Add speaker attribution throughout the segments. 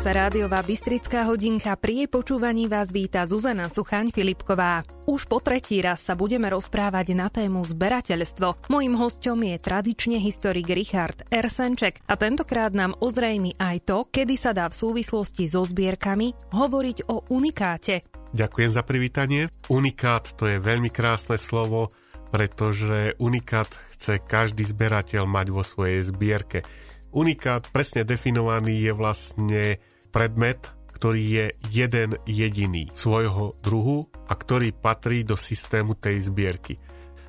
Speaker 1: Sa rádiová Bystrická hodinka. Pri jej počúvaní vás víta Zuzana Suchaň Filipková. Už po tretí raz sa budeme rozprávať na tému zberateľstvo. Mojím hostom je tradične historik Richard Ersenček a tentokrát nám ozrejmi aj to, kedy sa dá v súvislosti so zbierkami hovoriť o unikáte.
Speaker 2: Ďakujem za privítanie. Unikát to je veľmi krásne slovo, pretože unikát chce každý zberateľ mať vo svojej zbierke. Unikát presne definovaný je vlastne predmet, ktorý je jeden jediný svojho druhu a ktorý patrí do systému tej zbierky.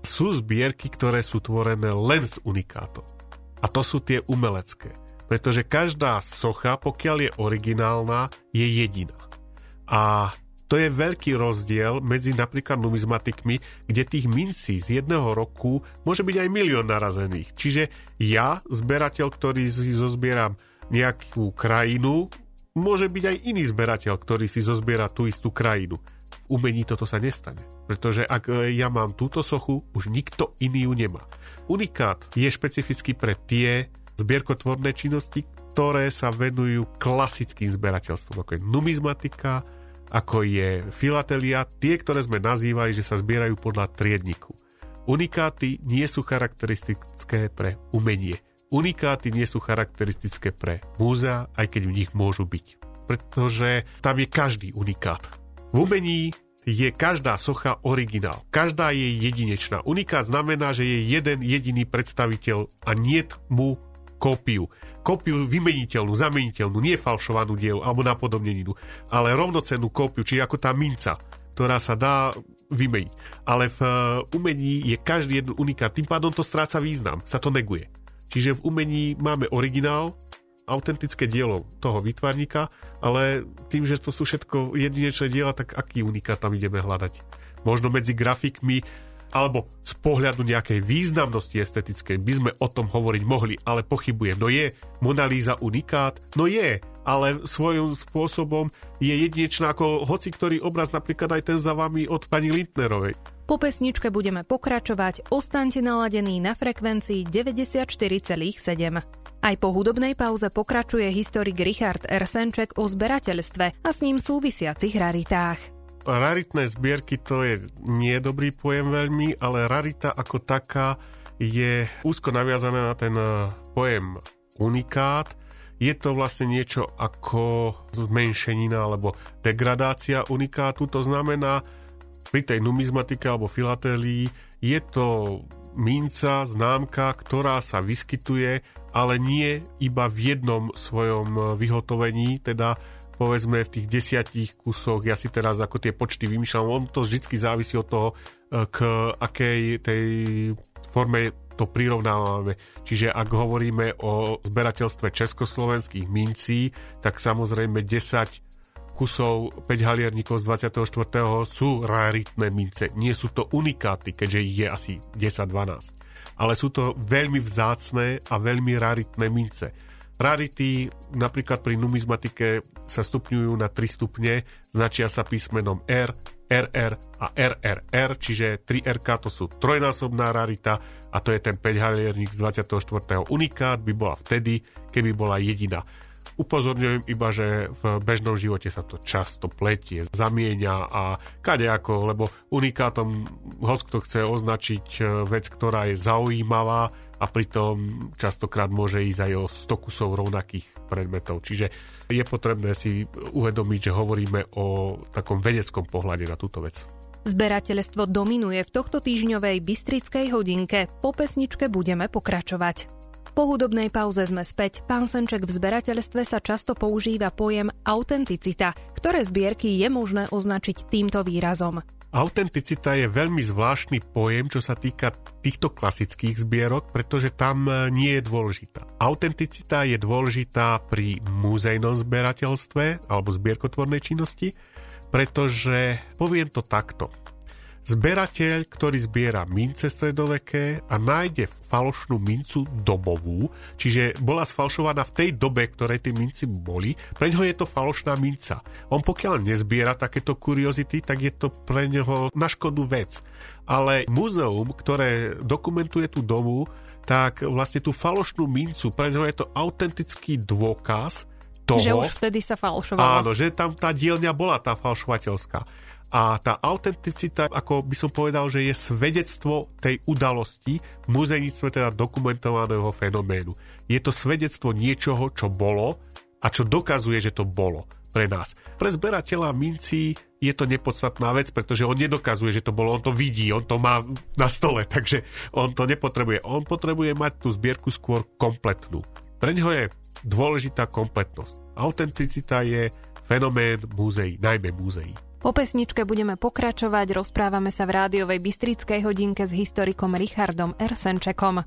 Speaker 2: Sú zbierky, ktoré sú tvorené len z unikátov. A to sú tie umelecké. Pretože každá socha, pokiaľ je originálna, je jediná. A to je veľký rozdiel medzi napríklad numizmatikmi, kde tých mincí z jedného roku môže byť aj milión narazených. Čiže ja, zberateľ, ktorý si zozbieram nejakú krajinu, môže byť aj iný zberateľ, ktorý si zozbiera tú istú krajinu. V umení toto sa nestane. Pretože ak e, ja mám túto sochu, už nikto iný ju nemá. Unikát je špecifický pre tie zbierkotvorné činnosti, ktoré sa venujú klasickým zberateľstvom, ako je numizmatika, ako je filatelia, tie, ktoré sme nazývali, že sa zbierajú podľa triedniku. Unikáty nie sú charakteristické pre umenie. Unikáty nie sú charakteristické pre múzea, aj keď v nich môžu byť. Pretože tam je každý unikát. V umení je každá socha originál. Každá je jedinečná. Unikát znamená, že je jeden jediný predstaviteľ a nie mu kópiu. Kópiu vymeniteľnú, zameniteľnú, nie falšovanú dielu alebo napodobneninu, ale rovnocennú kópiu, čiže ako tá minca, ktorá sa dá vymeniť. Ale v uh, umení je každý jeden unikát, tým pádom to stráca význam, sa to neguje. Čiže v umení máme originál, autentické dielo toho vytvarníka, ale tým, že to sú všetko jedinečné diela, tak aký unikát tam ideme hľadať? Možno medzi grafikmi alebo z pohľadu nejakej významnosti estetickej by sme o tom hovoriť mohli, ale pochybujem. No je Mona Lisa unikát? No je, ale svojím spôsobom je jedinečná ako hoci ktorý obraz, napríklad aj ten za vami od pani Lindnerovej.
Speaker 1: Po pesničke budeme pokračovať, ostaňte naladení na frekvencii 94,7. Aj po hudobnej pauze pokračuje historik Richard Ersenček o zberateľstve a s ním súvisiacich raritách
Speaker 2: raritné zbierky to je nie dobrý pojem veľmi, ale rarita ako taká je úzko naviazané na ten eh, pojem unikát. Je to vlastne niečo ako zmenšenina alebo degradácia unikátu. To znamená, pri tej numizmatike alebo filatélii je to minca, známka, ktorá sa vyskytuje, ale nie iba v jednom svojom eh, vyhotovení, teda povedzme v tých desiatich kusoch, ja si teraz ako tie počty vymýšľam, on to vždy závisí od toho, e, k akej tej forme to prirovnávame. Čiže ak hovoríme o zberateľstve československých mincí, tak samozrejme 10 kusov 5 halierníkov z 24. sú raritné mince. Nie sú to unikáty, keďže ich je asi 10-12. Ale sú to veľmi vzácné a veľmi raritné mince. Rarity napríklad pri numizmatike sa stupňujú na 3 stupne, značia sa písmenom R, RR a RRR, čiže 3RK to sú trojnásobná rarita a to je ten 5 halierník z 24. unikát by bola vtedy, keby bola jediná. Upozorňujem iba, že v bežnom živote sa to často pletie, zamieňa a kadejako, lebo unikátom hoď kto chce označiť e, vec, ktorá je zaujímavá a pritom častokrát môže ísť aj o 100 kusov rovnakých predmetov. Čiže je potrebné si uvedomiť, že hovoríme o takom vedeckom pohľade na túto vec.
Speaker 1: Zberateľstvo dominuje v tohto týždňovej Bystrickej hodinke. Po pesničke budeme pokračovať. Po hudobnej pauze sme späť. Pán Senček v zberateľstve sa často používa pojem autenticita, ktoré zbierky je možné označiť týmto výrazom.
Speaker 2: Autenticita je veľmi zvláštny pojem, čo sa týka týchto klasických zbierok, pretože tam e, nie je dôležitá. Autenticita je dôležitá pri múzejnom zberateľstve alebo zbierkotvornej činnosti, pretože poviem to takto. Zberateľ, ktorý zbiera mince stredoveké a nájde falošnú mincu dobovú, čiže bola sfalšovaná v tej dobe, ktorej tie minci boli, pre ňoho je to falošná minca. On pokiaľ nezbiera takéto kuriozity, tak je to pre neho na škodu vec. Ale múzeum, ktoré dokumentuje tú dobu, tak vlastne tú falošnú mincu, pre neho je to autentický dôkaz toho...
Speaker 1: Že už vtedy sa falšovalo.
Speaker 2: Áno, že tam tá dielňa bola tá falšovateľská. A tá autenticita, ako by som povedal, že je svedectvo tej udalosti v muzejníctve teda dokumentovaného fenoménu. Je to svedectvo niečoho, čo bolo a čo dokazuje, že to bolo pre nás. Pre zberateľa mincí je to nepodstatná vec, pretože on nedokazuje, že to bolo, on to vidí, on to má na stole, takže on to nepotrebuje. On potrebuje mať tú zbierku skôr kompletnú. Pre neho je dôležitá kompletnosť. Autenticita je fenomén múzeí, najmä múzeí.
Speaker 1: Po pesničke budeme pokračovať, rozprávame sa v rádiovej Bystrickej hodinke s historikom Richardom Ersenčekom.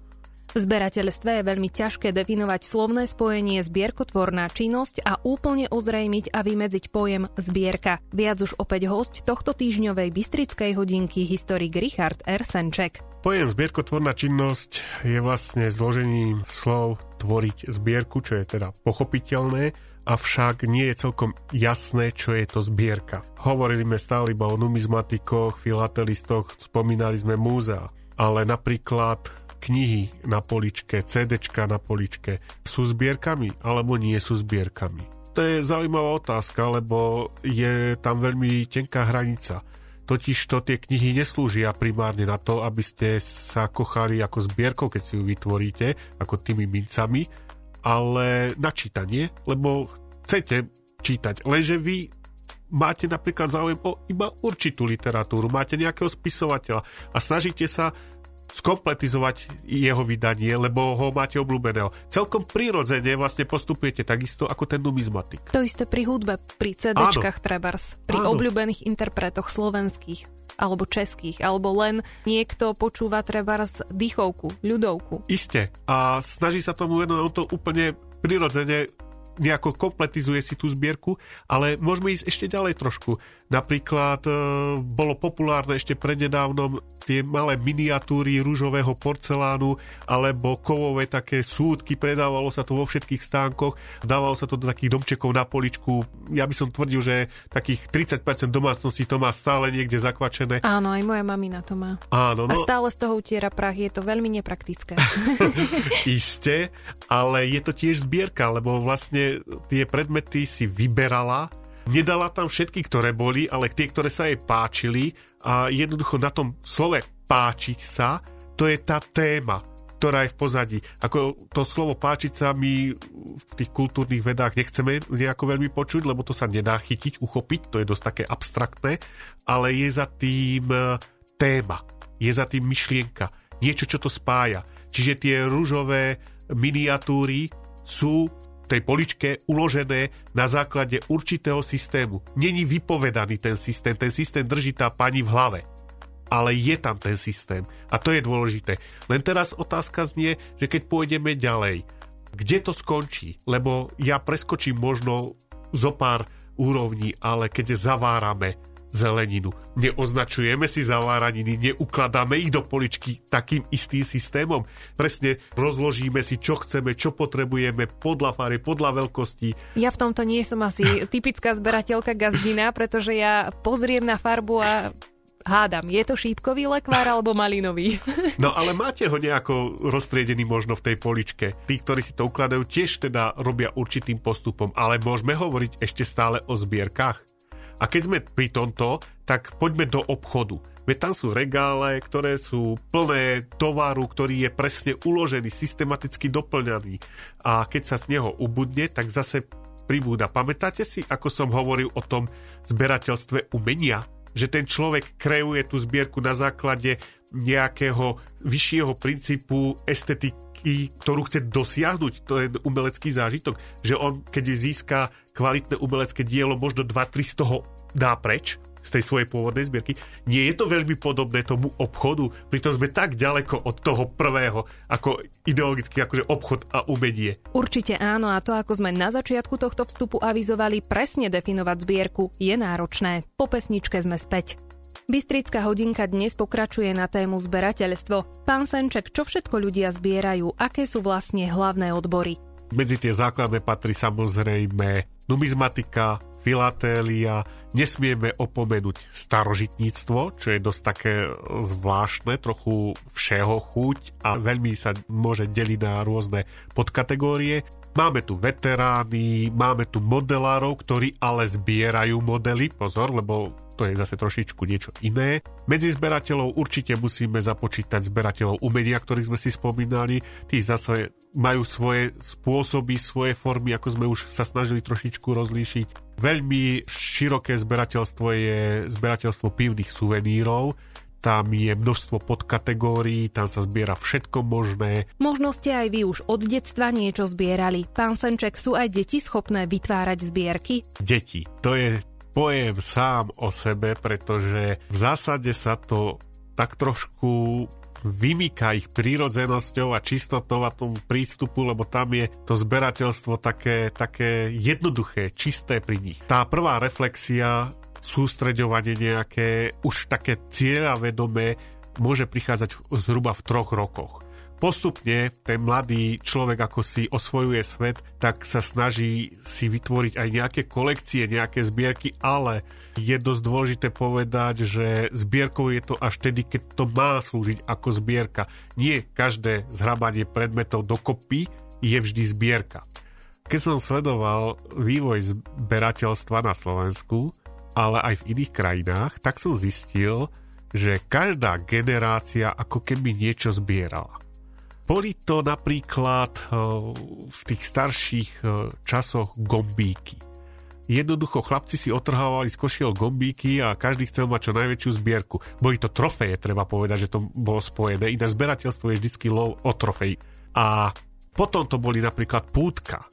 Speaker 1: V zberateľstve je veľmi ťažké definovať slovné spojenie zbierkotvorná činnosť a úplne ozrejmiť a vymedziť pojem zbierka. Viac už opäť host tohto týždňovej Bystrickej hodinky historik Richard Ersenček.
Speaker 2: Pojem zbierkotvorná činnosť je vlastne zložením slov tvoriť zbierku, čo je teda pochopiteľné, avšak nie je celkom jasné, čo je to zbierka. Hovorili sme stále iba o numizmatikoch, filatelistoch, spomínali sme múzea, ale napríklad knihy na poličke, CDčka na poličke sú zbierkami alebo nie sú zbierkami? To je zaujímavá otázka, lebo je tam veľmi tenká hranica. Totiž to tie knihy neslúžia primárne na to, aby ste sa kochali ako zbierkou, keď si ju vytvoríte, ako tými mincami, ale na čítanie, lebo chcete čítať. Lenže vy máte napríklad záujem o iba určitú literatúru, máte nejakého spisovateľa a snažíte sa skompletizovať jeho vydanie, lebo ho máte obľúbeného. Celkom prirodzene vlastne postupujete takisto ako ten numizmatik.
Speaker 1: To isté pri hudbe, pri CDčkách trebars, pri Áno. obľúbených interpretoch slovenských alebo českých, alebo len niekto počúva trebárs dýchovku, ľudovku.
Speaker 2: Isté. A snaží sa tomu venovať, on to úplne prirodzene nejako kompletizuje si tú zbierku, ale môžeme ísť ešte ďalej trošku. Napríklad e, bolo populárne ešte prednedávnom tie malé miniatúry rúžového porcelánu alebo kovové také súdky, predávalo sa to vo všetkých stánkoch, dávalo sa to do takých domčekov na poličku. Ja by som tvrdil, že takých 30% domácností to má stále niekde zakvačené.
Speaker 1: Áno, aj moja mamina to má.
Speaker 2: Áno, no.
Speaker 1: A stále z toho utiera prach, je to veľmi nepraktické.
Speaker 2: Isté, ale je to tiež zbierka, lebo vlastne tie predmety si vyberala Nedala tam všetky, ktoré boli, ale tie, ktoré sa jej páčili a jednoducho na tom slove páčiť sa, to je tá téma, ktorá je v pozadí. Ako to slovo páčiť sa my v tých kultúrnych vedách nechceme nejako veľmi počuť, lebo to sa nedá chytiť, uchopiť, to je dosť také abstraktné, ale je za tým e, téma, je za tým myšlienka, niečo, čo to spája. Čiže tie rúžové miniatúry sú tej poličke uložené na základe určitého systému. Není vypovedaný ten systém, ten systém drží tá pani v hlave. Ale je tam ten systém. A to je dôležité. Len teraz otázka znie, že keď pôjdeme ďalej, kde to skončí? Lebo ja preskočím možno zo pár úrovní, ale keď zavárame zeleninu. Neoznačujeme si zaváraniny, neukladáme ich do poličky takým istým systémom. Presne rozložíme si, čo chceme, čo potrebujeme podľa fary, podľa veľkosti.
Speaker 1: Ja v tomto nie som asi typická zberateľka gazdina, pretože ja pozriem na farbu a hádam, je to šípkový lekvár alebo malinový?
Speaker 2: No ale máte ho nejako roztriedený možno v tej poličke. Tí, ktorí si to ukladajú, tiež teda robia určitým postupom, ale môžeme hovoriť ešte stále o zbierkach. A keď sme pri tomto, tak poďme do obchodu. Veď tam sú regále, ktoré sú plné tovaru, ktorý je presne uložený, systematicky doplňaný. A keď sa z neho ubudne, tak zase pribúda. Pamätáte si, ako som hovoril o tom zberateľstve umenia? Že ten človek kreuje tú zbierku na základe nejakého vyššieho princípu estetiky, ktorú chce dosiahnuť, to je umelecký zážitok, že on, keď získa kvalitné umelecké dielo, možno 2-3 z toho dá preč, z tej svojej pôvodnej zbierky. Nie je to veľmi podobné tomu obchodu, pritom sme tak ďaleko od toho prvého, ako ideologicky akože obchod a umenie.
Speaker 1: Určite áno a to, ako sme na začiatku tohto vstupu avizovali, presne definovať zbierku je náročné. Po pesničke sme späť. Bystrická hodinka dnes pokračuje na tému zberateľstvo. Pán Senček, čo všetko ľudia zbierajú? Aké sú vlastne hlavné odbory?
Speaker 2: Medzi tie základné patrí samozrejme numizmatika, filatélia, nesmieme opomenúť starožitníctvo, čo je dosť také zvláštne, trochu všeho chuť a veľmi sa môže deliť na rôzne podkategórie. Máme tu veterány, máme tu modelárov, ktorí ale zbierajú modely, pozor, lebo to je zase trošičku niečo iné. Medzi zberateľov určite musíme započítať zberateľov umenia, ktorých sme si spomínali. Tí zase majú svoje spôsoby, svoje formy, ako sme už sa snažili trošičku rozlíšiť. Veľmi široké zberateľstvo je zberateľstvo pivných suvenírov, tam je množstvo podkategórií, tam sa zbiera všetko možné.
Speaker 1: Možno ste aj vy už od detstva niečo zbierali. Pán Senček, sú aj deti schopné vytvárať zbierky?
Speaker 2: Deti, to je pojem sám o sebe, pretože v zásade sa to tak trošku vymýka ich prírodzenosťou a čistotou a tomu prístupu, lebo tam je to zberateľstvo také, také jednoduché, čisté pri nich. Tá prvá reflexia sústreďovanie nejaké už také cieľavedomé môže prichádzať zhruba v troch rokoch. Postupne ten mladý človek, ako si osvojuje svet, tak sa snaží si vytvoriť aj nejaké kolekcie, nejaké zbierky, ale je dosť dôležité povedať, že zbierkou je to až tedy, keď to má slúžiť ako zbierka. Nie každé zhrabanie predmetov dokopy je vždy zbierka. Keď som sledoval vývoj zberateľstva na Slovensku, ale aj v iných krajinách, tak som zistil, že každá generácia ako keby niečo zbierala. Boli to napríklad eh, v tých starších eh, časoch gombíky. Jednoducho chlapci si otrhávali z košiel gombíky a každý chcel mať čo najväčšiu zbierku. Boli to trofeje, treba povedať, že to bolo spojené. Iné zberateľstvo je vždycky lov o trofej. A potom to boli napríklad pútka.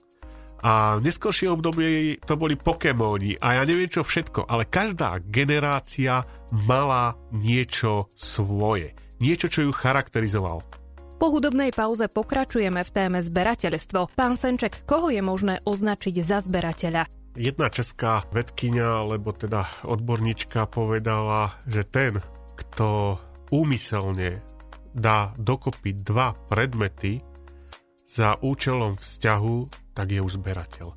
Speaker 2: A v neskôršie obdobie to boli Pokémoni a ja neviem čo všetko, ale každá generácia mala niečo svoje. Niečo, čo ju charakterizovalo.
Speaker 1: Po hudobnej pauze pokračujeme v téme zberateľstvo. Pán Senček, koho je možné označiť za zberateľa?
Speaker 2: Jedna česká vedkynia, alebo teda odborníčka povedala, že ten, kto úmyselne dá dokopy dva predmety za účelom vzťahu, tak je už zberateľ.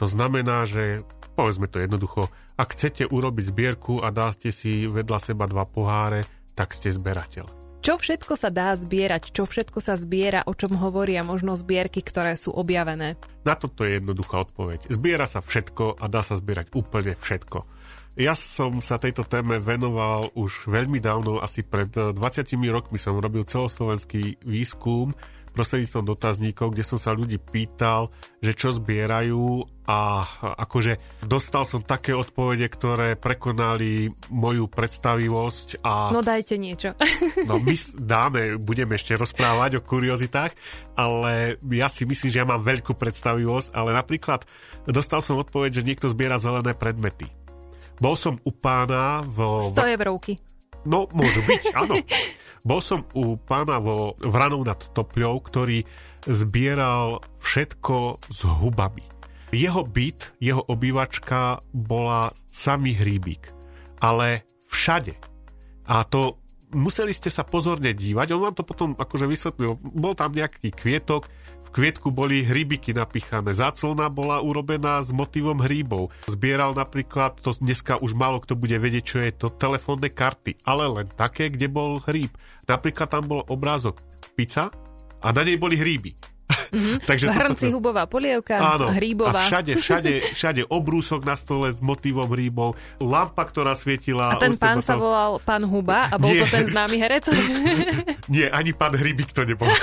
Speaker 2: To znamená, že povedzme to jednoducho, ak chcete urobiť zbierku a dáte si vedľa seba dva poháre, tak ste zberateľ.
Speaker 1: Čo všetko sa dá zbierať? Čo všetko sa zbiera? O čom hovoria možno zbierky, ktoré sú objavené?
Speaker 2: Na toto je jednoduchá odpoveď. Zbiera sa všetko a dá sa zbierať úplne všetko. Ja som sa tejto téme venoval už veľmi dávno, asi pred 20 rokmi som robil celoslovenský výskum prostredníctvom dotazníkov, kde som sa ľudí pýtal, že čo zbierajú a akože dostal som také odpovede, ktoré prekonali moju predstavivosť a...
Speaker 1: No dajte niečo.
Speaker 2: no my dáme, budeme ešte rozprávať o kuriozitách, ale ja si myslím, že ja mám veľkú predstavivosť, ale napríklad dostal som odpoveď, že niekto zbiera zelené predmety. Bol som u pána v...
Speaker 1: 100 eurovky.
Speaker 2: No, môžu byť, áno. Bol som u pána vo Vranov nad Topľou, ktorý zbieral všetko s hubami. Jeho byt, jeho obývačka bola samý hríbik. Ale všade. A to museli ste sa pozorne dívať, on vám to potom akože vysvetlil. Bol tam nejaký kvietok, v kvietku boli hríbiky napichané, záclona bola urobená s motivom hríbov. Zbieral napríklad, to dneska už málo kto bude vedieť, čo je to, telefónne karty, ale len také, kde bol hríb. Napríklad tam bol obrázok pizza a na nej boli hríby.
Speaker 1: Mm-hmm. Takže hrnci toto... hubová polievka, áno, hríbová.
Speaker 2: A všade, všade, všade obrúsok na stole s motivom hríbov, lampa, ktorá svietila.
Speaker 1: A ten pán sa volal pán Huba a bol Nie. to ten známy herec?
Speaker 2: Nie, ani pán Hríbik to nebol.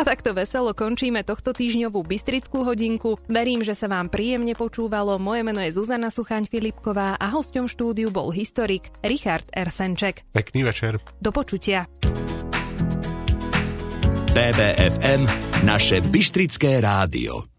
Speaker 1: A takto veselo končíme tohto týždňovú Bystrickú hodinku. Verím, že sa vám príjemne počúvalo. Moje meno je Zuzana Suchaň Filipková a hosťom štúdiu bol historik Richard Ersenček.
Speaker 2: Pekný večer.
Speaker 1: Do počutia.
Speaker 3: BBFM naše Bystrické rádio.